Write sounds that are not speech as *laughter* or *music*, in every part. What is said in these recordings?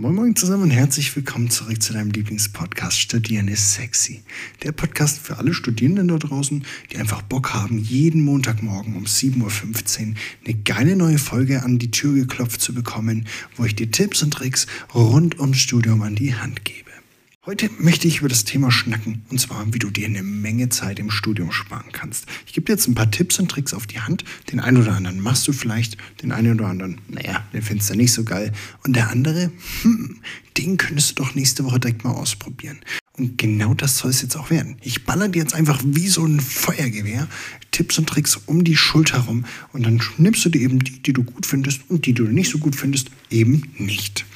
Moin Moin zusammen und herzlich willkommen zurück zu deinem Lieblingspodcast Studieren ist sexy. Der Podcast für alle Studierenden da draußen, die einfach Bock haben, jeden Montagmorgen um 7.15 Uhr eine geile neue Folge an die Tür geklopft zu bekommen, wo ich dir Tipps und Tricks rund ums Studium an die Hand gebe. Heute möchte ich über das Thema schnacken, und zwar, wie du dir eine Menge Zeit im Studium sparen kannst. Ich gebe dir jetzt ein paar Tipps und Tricks auf die Hand. Den einen oder anderen machst du vielleicht, den einen oder anderen, naja, den findest du nicht so geil. Und der andere, hm, den könntest du doch nächste Woche direkt mal ausprobieren. Und genau das soll es jetzt auch werden. Ich baller dir jetzt einfach wie so ein Feuergewehr Tipps und Tricks um die Schulter rum und dann nimmst du dir eben die, die du gut findest und die, die du nicht so gut findest, eben nicht.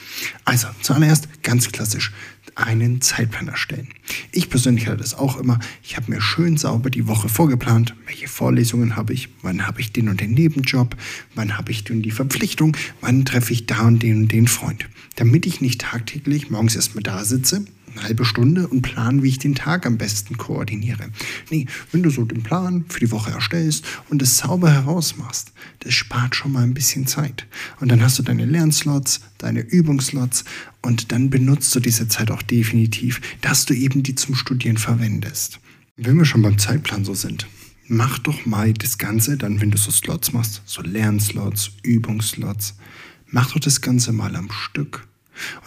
Also, zuallererst ganz klassisch einen Zeitplan erstellen. Ich persönlich hatte das auch immer. Ich habe mir schön sauber die Woche vorgeplant. Welche Vorlesungen habe ich? Wann habe ich den und den Nebenjob? Wann habe ich denn die Verpflichtung? Wann treffe ich da und den und den Freund? Damit ich nicht tagtäglich morgens erstmal da sitze eine halbe Stunde und planen, wie ich den Tag am besten koordiniere. Nee, wenn du so den Plan für die Woche erstellst und es sauber herausmachst, das spart schon mal ein bisschen Zeit. Und dann hast du deine Lernslots, deine Übungslots und dann benutzt du diese Zeit auch definitiv, dass du eben die zum Studieren verwendest. Wenn wir schon beim Zeitplan so sind, mach doch mal das Ganze, dann wenn du so Slots machst, so Lernslots, Übungslots, mach doch das Ganze mal am Stück.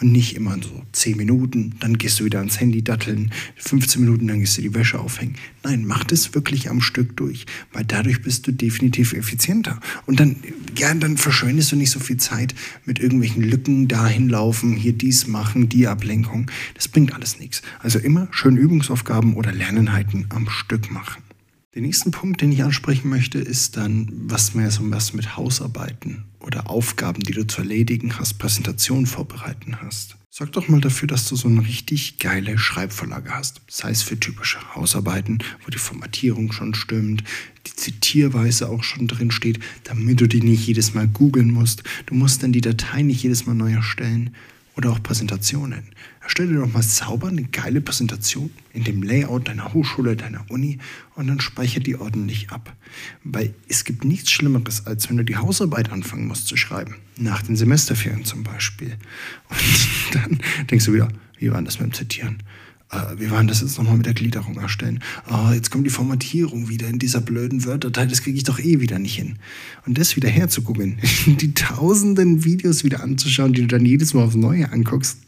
Und nicht immer so 10 Minuten, dann gehst du wieder ans Handy datteln, 15 Minuten, dann gehst du die Wäsche aufhängen. Nein, mach das wirklich am Stück durch, weil dadurch bist du definitiv effizienter. Und dann, ja, dann verschwendest du nicht so viel Zeit mit irgendwelchen Lücken dahin laufen, hier dies machen, die Ablenkung. Das bringt alles nichts. Also immer schön Übungsaufgaben oder Lerneinheiten am Stück machen. Den nächsten Punkt, den ich ansprechen möchte, ist dann, was mehr so was mit Hausarbeiten oder Aufgaben, die du zu erledigen hast, Präsentationen vorbereiten hast. Sorg doch mal dafür, dass du so eine richtig geile Schreibvorlage hast. Sei es für typische Hausarbeiten, wo die Formatierung schon stimmt, die Zitierweise auch schon drin steht, damit du die nicht jedes Mal googeln musst. Du musst dann die Datei nicht jedes Mal neu erstellen oder auch Präsentationen. Erstelle dir doch mal sauber eine geile Präsentation in dem Layout deiner Hochschule, deiner Uni und dann speichere die ordentlich ab. Weil es gibt nichts Schlimmeres, als wenn du die Hausarbeit anfangen musst zu schreiben. Nach den Semesterferien zum Beispiel. Und *laughs* dann denkst du wieder, wie war das mit dem Zitieren? Äh, wir waren das jetzt nochmal mit der Gliederung erstellen. Oh, jetzt kommt die Formatierung wieder in dieser blöden Wörterteil, das kriege ich doch eh wieder nicht hin. Und das wieder herzugucken, *laughs* die tausenden Videos wieder anzuschauen, die du dann jedes Mal aufs Neue anguckst,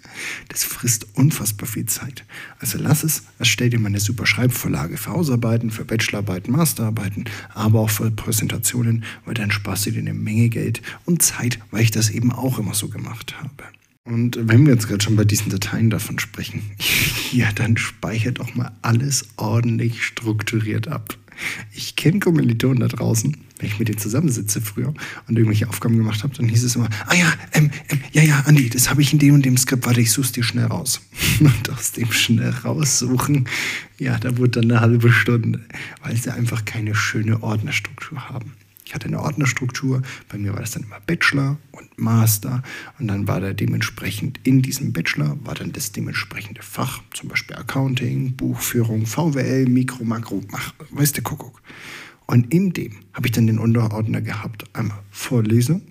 das frisst unfassbar viel Zeit. Also lass es, erstell dir mal eine super Schreibvorlage für Hausarbeiten, für Bachelorarbeiten, Masterarbeiten, aber auch für Präsentationen, weil dann sparst du dir eine Menge Geld und Zeit, weil ich das eben auch immer so gemacht habe. Und wenn wir jetzt gerade schon bei diesen Dateien davon sprechen, *laughs* ja, dann speichert doch mal alles ordentlich strukturiert ab. Ich kenne Kommilitonen da draußen, wenn ich mit denen zusammensitze früher und irgendwelche Aufgaben gemacht habe, dann hieß es immer, ah ja, ähm, ähm, ja, ja, Andi, das habe ich in dem und dem Skript, warte, ich such's dir schnell raus. *laughs* Und aus dem schnell raussuchen, ja, da wurde dann eine halbe Stunde, weil sie einfach keine schöne Ordnerstruktur haben. Ich hatte eine Ordnerstruktur. Bei mir war das dann immer Bachelor und Master. Und dann war da dementsprechend in diesem Bachelor war dann das dementsprechende Fach, zum Beispiel Accounting, Buchführung, VWL, Mikro, Makro, ach, weißt du, Kuckuck. Und in dem habe ich dann den Unterordner gehabt. Einmal Vorlesung,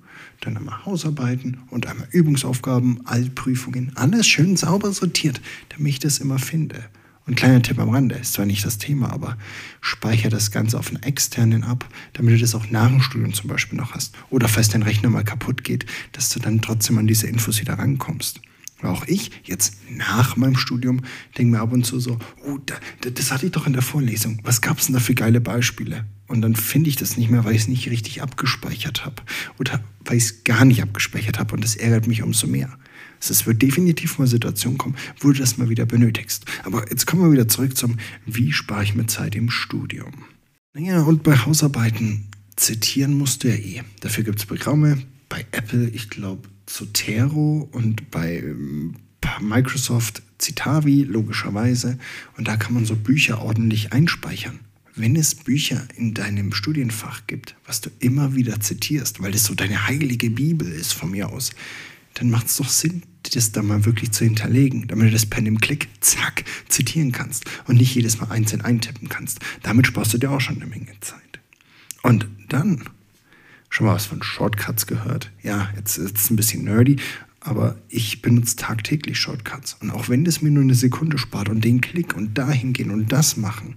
dann einmal Hausarbeiten und einmal Übungsaufgaben, Altprüfungen. Alles schön sauber sortiert, damit ich das immer finde. Und kleiner Tipp am Rande, ist zwar nicht das Thema, aber speichere das Ganze auf einen externen ab, damit du das auch nach dem Studium zum Beispiel noch hast. Oder falls dein Rechner mal kaputt geht, dass du dann trotzdem an diese Infos wieder rankommst. Weil auch ich jetzt nach meinem Studium denke mir ab und zu so, oh, da, das hatte ich doch in der Vorlesung. Was gab es denn da für geile Beispiele? Und dann finde ich das nicht mehr, weil ich es nicht richtig abgespeichert habe. Oder weil ich es gar nicht abgespeichert habe. Und das ärgert mich umso mehr. Es wird definitiv mal Situationen kommen, wo du das mal wieder benötigst. Aber jetzt kommen wir wieder zurück zum, wie spare ich mir Zeit im Studium? Naja, und bei Hausarbeiten zitieren musst du ja eh. Dafür gibt es Programme. Bei Apple, ich glaube, Zotero und bei ähm, Microsoft Citavi, logischerweise. Und da kann man so Bücher ordentlich einspeichern. Wenn es Bücher in deinem Studienfach gibt, was du immer wieder zitierst, weil das so deine heilige Bibel ist von mir aus, dann macht es doch Sinn, das da mal wirklich zu hinterlegen, damit du das Pen im Klick, zack, zitieren kannst und nicht jedes Mal einzeln eintippen kannst. Damit sparst du dir auch schon eine Menge Zeit. Und dann, schon mal was von Shortcuts gehört? Ja, jetzt ist es ein bisschen nerdy, Aber ich benutze tagtäglich Shortcuts. Und auch wenn das mir nur eine Sekunde spart und den Klick und dahin gehen und das machen,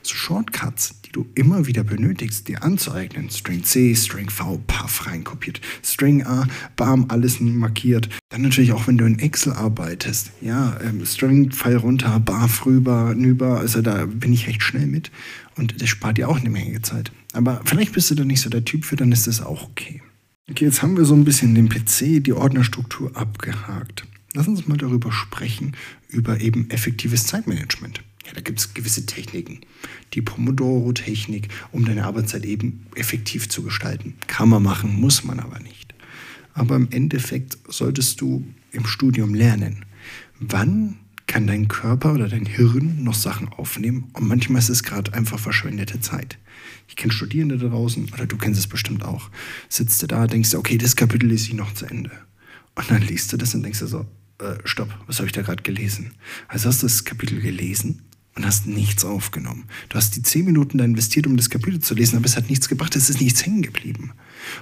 so Shortcuts, die du immer wieder benötigst, dir anzueignen, String C, String V, Puff reinkopiert, String A, bam, alles markiert. Dann natürlich auch, wenn du in Excel arbeitest, ja, ähm, String, Pfeil runter, Barf rüber, nüber, also da bin ich recht schnell mit. Und das spart dir auch eine Menge Zeit. Aber vielleicht bist du da nicht so der Typ für, dann ist das auch okay. Okay, jetzt haben wir so ein bisschen den PC, die Ordnerstruktur abgehakt. Lass uns mal darüber sprechen, über eben effektives Zeitmanagement. Ja, da gibt es gewisse Techniken. Die Pomodoro-Technik, um deine Arbeitszeit eben effektiv zu gestalten. Kann man machen, muss man aber nicht. Aber im Endeffekt solltest du im Studium lernen, wann kann dein Körper oder dein Hirn noch Sachen aufnehmen und manchmal ist es gerade einfach verschwendete Zeit. Ich kenne Studierende da draußen, oder du kennst es bestimmt auch. Sitzt du da, denkst du, okay, das Kapitel lese ich noch zu Ende. Und dann liest du das und denkst du so, äh, stopp, was habe ich da gerade gelesen? Also hast du das Kapitel gelesen und hast nichts aufgenommen. Du hast die zehn Minuten da investiert, um das Kapitel zu lesen, aber es hat nichts gebracht, es ist nichts hängen geblieben.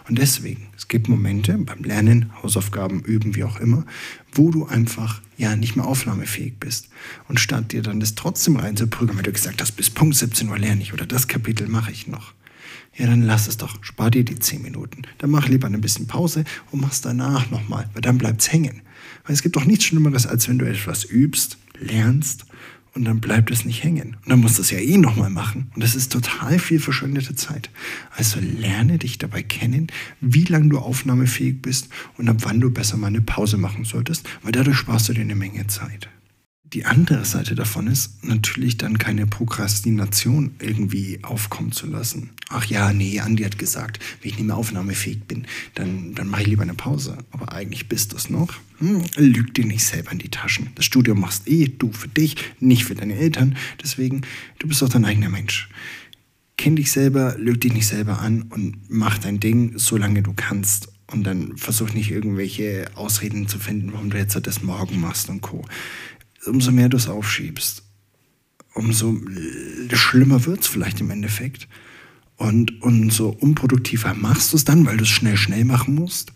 Und deswegen, es gibt Momente beim Lernen, Hausaufgaben üben, wie auch immer, wo du einfach ja nicht mehr aufnahmefähig bist. Und statt dir dann das trotzdem reinzuprügeln, weil du gesagt hast, bis Punkt 17 Uhr lerne ich oder das Kapitel mache ich noch. Ja, dann lass es doch. Spar dir die zehn Minuten. Dann mach lieber ein bisschen Pause und mach's danach nochmal, weil dann bleibt's hängen. Weil es gibt doch nichts Schlimmeres, als wenn du etwas übst, lernst und dann bleibt es nicht hängen. Und dann musst du es ja eh nochmal machen. Und das ist total viel verschwendete Zeit. Also lerne dich dabei kennen, wie lange du aufnahmefähig bist und ab wann du besser mal eine Pause machen solltest, weil dadurch sparst du dir eine Menge Zeit. Die andere Seite davon ist natürlich dann keine Prokrastination irgendwie aufkommen zu lassen. Ach ja, nee, Andi hat gesagt, wenn ich nicht mehr aufnahmefähig bin, dann, dann mache ich lieber eine Pause. Aber eigentlich bist du es noch. Hm, lüg dir nicht selber in die Taschen. Das Studium machst eh du für dich, nicht für deine Eltern. Deswegen, du bist doch dein eigener Mensch. Kenn dich selber, lüg dich nicht selber an und mach dein Ding, solange du kannst. Und dann versuch nicht irgendwelche Ausreden zu finden, warum du jetzt das morgen machst und Co umso mehr du es aufschiebst, umso schlimmer wird es vielleicht im Endeffekt. Und umso unproduktiver machst du es dann, weil du es schnell, schnell machen musst.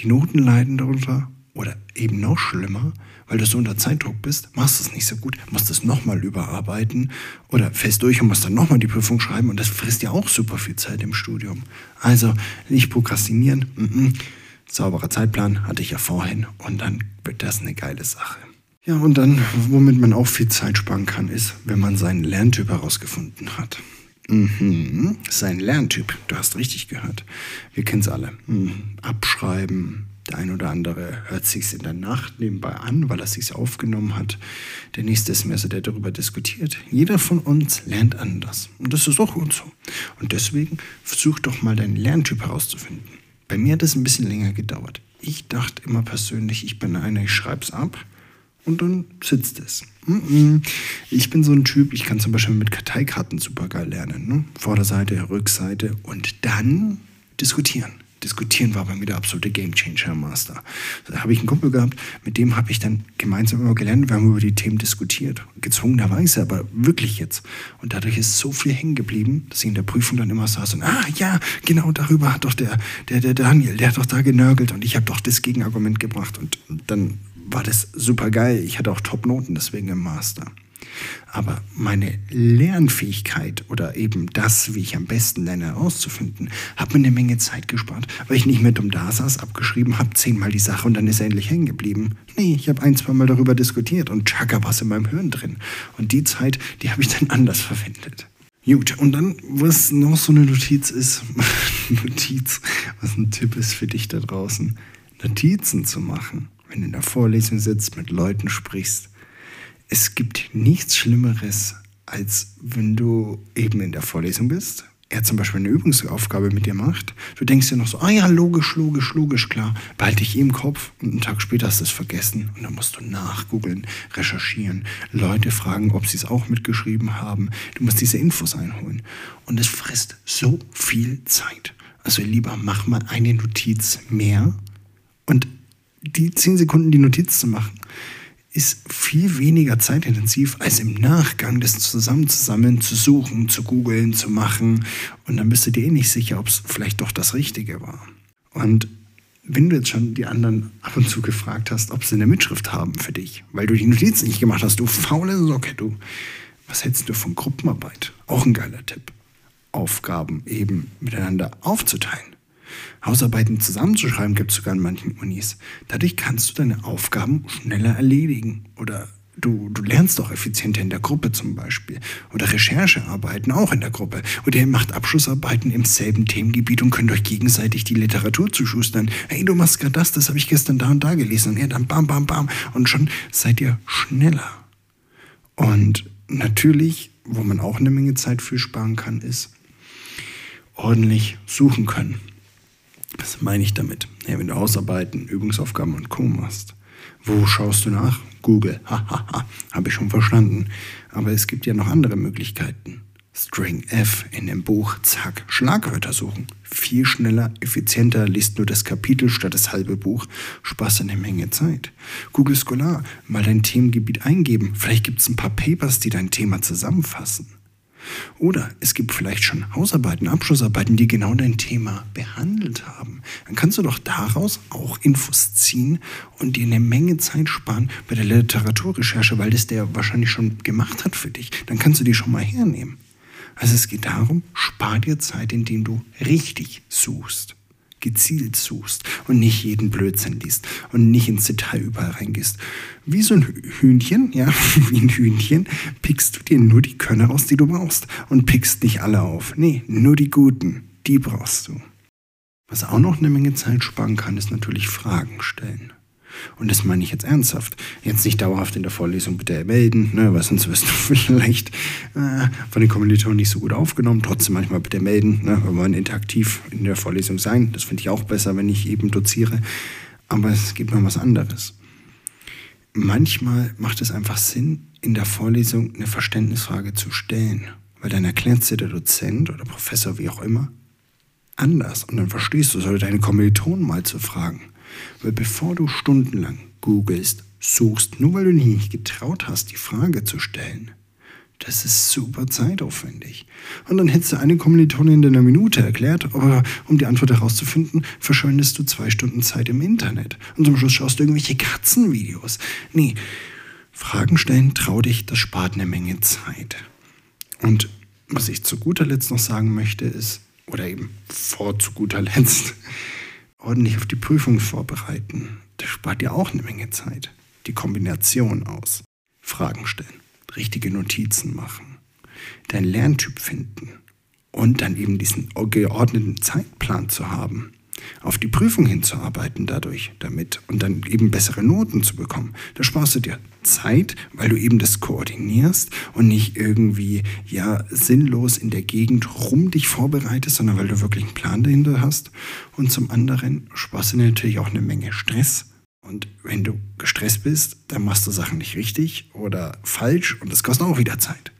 Die Noten leiden darunter. Oder eben noch schlimmer, weil du so unter Zeitdruck bist, machst du es nicht so gut, musst es nochmal überarbeiten oder fällst durch und musst dann nochmal die Prüfung schreiben und das frisst ja auch super viel Zeit im Studium. Also nicht prokrastinieren, mm -mm. sauberer Zeitplan hatte ich ja vorhin und dann wird das eine geile Sache. Ja, und dann, womit man auch viel Zeit sparen kann, ist, wenn man seinen Lerntyp herausgefunden hat. Mhm, sein Lerntyp, du hast richtig gehört. Wir kennen es alle. Mhm. Abschreiben, der ein oder andere hört sich in der Nacht nebenbei an, weil er sich aufgenommen hat. Der nächste ist mehr so, der darüber diskutiert. Jeder von uns lernt anders. Und das ist auch gut so. Und deswegen versuch doch mal deinen Lerntyp herauszufinden. Bei mir hat es ein bisschen länger gedauert. Ich dachte immer persönlich, ich bin einer, ich schreib's ab und dann sitzt es. Ich bin so ein Typ, ich kann zum Beispiel mit Karteikarten super geil lernen. Ne? Vorderseite, Rückseite und dann diskutieren. Diskutieren war bei mir der absolute Gamechanger Master. Da habe ich einen Kumpel gehabt, mit dem habe ich dann gemeinsam immer gelernt. Wir haben über die Themen diskutiert. Gezwungenerweise, aber wirklich jetzt. Und dadurch ist so viel hängen geblieben, dass ich in der Prüfung dann immer saß und, ah ja, genau darüber hat doch der, der, der Daniel, der hat doch da genörgelt und ich habe doch das Gegenargument gebracht. Und dann war das super geil. Ich hatte auch Top-Noten deswegen im Master. Aber meine Lernfähigkeit oder eben das, wie ich am besten lerne, herauszufinden, hat mir eine Menge Zeit gespart, weil ich nicht mehr dumm da saß, abgeschrieben habe, zehnmal die Sache und dann ist er endlich hängen geblieben. Nee, ich habe ein, zwei Mal darüber diskutiert und tschakka was in meinem Hirn drin. Und die Zeit, die habe ich dann *laughs* anders verwendet. Gut, und dann, was noch so eine Notiz ist, *laughs* Notiz, was ein Tipp ist für dich da draußen, Notizen zu machen wenn du in der Vorlesung sitzt, mit Leuten sprichst. Es gibt nichts Schlimmeres, als wenn du eben in der Vorlesung bist. Er zum Beispiel eine Übungsaufgabe mit dir macht. Du denkst dir noch so, ah ja, logisch, logisch, logisch, klar. Behalte ich im Kopf und einen Tag später hast du es vergessen. Und dann musst du nachgoogeln, recherchieren, Leute fragen, ob sie es auch mitgeschrieben haben. Du musst diese Infos einholen. Und es frisst so viel Zeit. Also lieber mach mal eine Notiz mehr und die zehn Sekunden die Notiz zu machen, ist viel weniger zeitintensiv, als im Nachgang das zusammenzusammeln, zu suchen, zu googeln, zu machen. Und dann bist du dir eh nicht sicher, ob es vielleicht doch das Richtige war. Und wenn du jetzt schon die anderen ab und zu gefragt hast, ob sie eine Mitschrift haben für dich, weil du die Notizen nicht gemacht hast, du faule Socke, du. Was hältst du von Gruppenarbeit? Auch ein geiler Tipp. Aufgaben eben miteinander aufzuteilen. Hausarbeiten zusammenzuschreiben gibt es sogar in manchen Unis. Dadurch kannst du deine Aufgaben schneller erledigen oder Du, du lernst doch effizienter in der Gruppe zum Beispiel. Oder Recherchearbeiten auch in der Gruppe. Oder ihr macht Abschlussarbeiten im selben Themengebiet und könnt euch gegenseitig die Literatur zuschustern. Hey, du machst gerade das, das habe ich gestern da und da gelesen. Und ja, dann bam, bam, bam. Und schon seid ihr schneller. Und natürlich, wo man auch eine Menge Zeit für sparen kann, ist ordentlich suchen können. Was meine ich damit? Ja, wenn du Hausarbeiten, Übungsaufgaben und Co. machst. Wo schaust du nach? Google. Hahaha, habe ich schon verstanden. Aber es gibt ja noch andere Möglichkeiten. String F in dem Buch, zack, Schlagwörter suchen. Viel schneller, effizienter, liest nur das Kapitel statt das halbe Buch, sparst eine Menge Zeit. Google Scholar, mal dein Themengebiet eingeben. Vielleicht gibt es ein paar Papers, die dein Thema zusammenfassen. Oder es gibt vielleicht schon Hausarbeiten, Abschlussarbeiten, die genau dein Thema behandelt haben. Dann kannst du doch daraus auch Infos ziehen und dir eine Menge Zeit sparen bei der Literaturrecherche, weil das der wahrscheinlich schon gemacht hat für dich. Dann kannst du die schon mal hernehmen. Also es geht darum, spar dir Zeit, indem du richtig suchst gezielt suchst und nicht jeden Blödsinn liest und nicht ins Detail überall reingehst. Wie so ein Hühnchen, ja, *laughs* wie ein Hühnchen, pickst du dir nur die Körner aus, die du brauchst und pickst nicht alle auf. Nee, nur die guten, die brauchst du. Was auch noch eine Menge Zeit sparen kann, ist natürlich Fragen stellen. Und das meine ich jetzt ernsthaft. Jetzt nicht dauerhaft in der Vorlesung bitte melden, ne, weil sonst wirst du *laughs* vielleicht äh, von den Kommilitonen nicht so gut aufgenommen. Trotzdem manchmal bitte melden. Ne, wir wollen interaktiv in der Vorlesung sein. Das finde ich auch besser, wenn ich eben doziere. Aber es gibt noch was anderes. Manchmal macht es einfach Sinn, in der Vorlesung eine Verständnisfrage zu stellen. Weil dann erklärt dir der Dozent oder Professor, wie auch immer, anders. Und dann verstehst du, soll deine Kommilitonen mal zu fragen. Weil bevor du stundenlang googelst, suchst, nur weil du dich nicht getraut hast, die Frage zu stellen, das ist super zeitaufwendig. Und dann hättest du eine Kommilitonin in einer Minute erklärt, aber um die Antwort herauszufinden, verschwendest du zwei Stunden Zeit im Internet. Und zum Schluss schaust du irgendwelche Katzenvideos. Nee, Fragen stellen, trau dich, das spart eine Menge Zeit. Und was ich zu guter Letzt noch sagen möchte, ist, oder eben vor zu guter Letzt, ordentlich auf die Prüfung vorbereiten. Das spart dir auch eine Menge Zeit. Die Kombination aus Fragen stellen, richtige Notizen machen, deinen Lerntyp finden und dann eben diesen geordneten Zeitplan zu haben auf die Prüfung hinzuarbeiten dadurch, damit und dann eben bessere Noten zu bekommen. Da sparst du dir Zeit, weil du eben das koordinierst und nicht irgendwie ja sinnlos in der Gegend rum dich vorbereitest, sondern weil du wirklich einen Plan dahinter hast. Und zum anderen sparst du dir natürlich auch eine Menge Stress. Und wenn du gestresst bist, dann machst du Sachen nicht richtig oder falsch und das kostet auch wieder Zeit.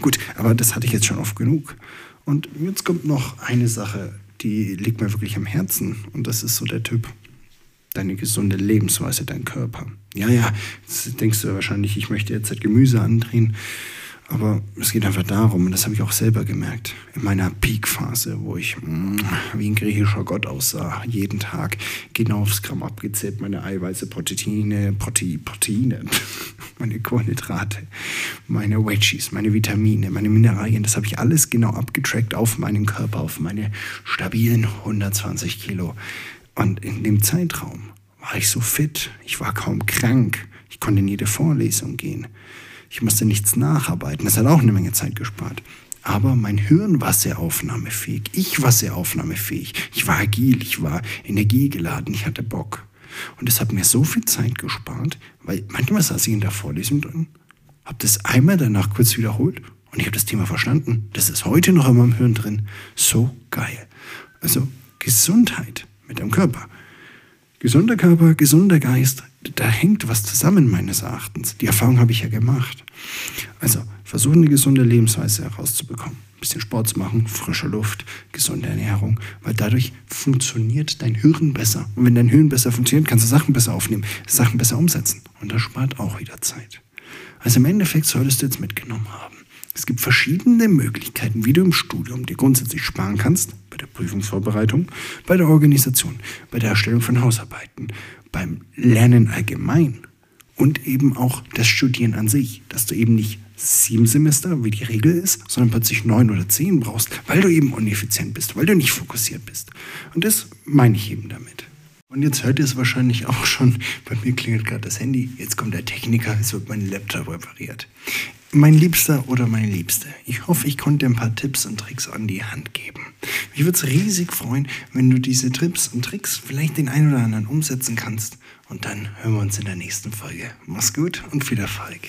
Gut, aber das hatte ich jetzt schon oft genug. Und jetzt kommt noch eine Sache, die liegt mir wirklich am Herzen. Und das ist so der Typ. Deine gesunde Lebensweise, dein Körper. Ja, ja, jetzt denkst du wahrscheinlich, ich möchte jetzt Gemüse andrehen. Aber es geht einfach darum, und das habe ich auch selber gemerkt, in meiner Peak-Phase, wo ich mh, mm, wie ein griechischer Gott aussah, jeden Tag genau aufs Gramm abgezählt, meine Eiweiße, Proteine, Prote Proteine, *laughs* meine Kohlenhydrate, meine Veggies, meine Vitamine, meine Mineralien, das habe ich alles genau abgetrackt auf meinen Körper, auf meine stabilen 120 Kilo. Und in dem Zeitraum war ich so fit, ich war kaum krank, ich konnte in jede Vorlesung gehen. Ich musste nichts nacharbeiten. Das hat auch eine Menge Zeit gespart. Aber mein Hirn war sehr aufnahmefähig. Ich war sehr aufnahmefähig. Ich war agil, ich war energiegeladen, ich hatte Bock. Und es hat mir so viel Zeit gespart, weil manchmal saß ich in der Vorlesung drin, habe das einmal danach kurz wiederholt und ich habe das Thema verstanden. Das ist heute noch in meinem Hirn drin. So geil. Also Gesundheit mit dem Körper. Gesunder Körper, gesunder Geist, da hängt was zusammen meines Erachtens. Die Erfahrung habe ich ja gemacht. Also versuchen eine gesunde Lebensweise herauszubekommen. Ein bisschen Sport zu machen, frische Luft, gesunde Ernährung, weil dadurch funktioniert dein Hirn besser. Und wenn dein Hirn besser funktioniert, kannst du Sachen besser aufnehmen, Sachen besser umsetzen. Und das spart auch wieder Zeit. Also im Endeffekt solltest du jetzt mitgenommen haben. Es gibt verschiedene Möglichkeiten, wie du im Studium dir grundsätzlich sparen kannst, bei der Prüfungsvorbereitung, bei der Organisation, bei der Erstellung von Hausarbeiten, beim Lernen allgemein und eben auch das Studieren an sich, dass du eben nicht sieben Semester, wie die Regel ist, sondern plötzlich neun oder zehn brauchst, weil du eben ineffizient bist, weil du nicht fokussiert bist. Und das meine ich eben damit. Und jetzt hört ihr es wahrscheinlich auch schon, bei mir klingelt gerade das Handy, jetzt kommt der Techniker, es wird mein Laptop repariert. Mein Liebster oder meine Liebste, ich hoffe, ich konnte dir ein paar Tipps und Tricks an die Hand geben. Mich würde es riesig freuen, wenn du diese Tipps und Tricks vielleicht den einen oder anderen umsetzen kannst. Und dann hören wir uns in der nächsten Folge. Mach's gut und viel Erfolg.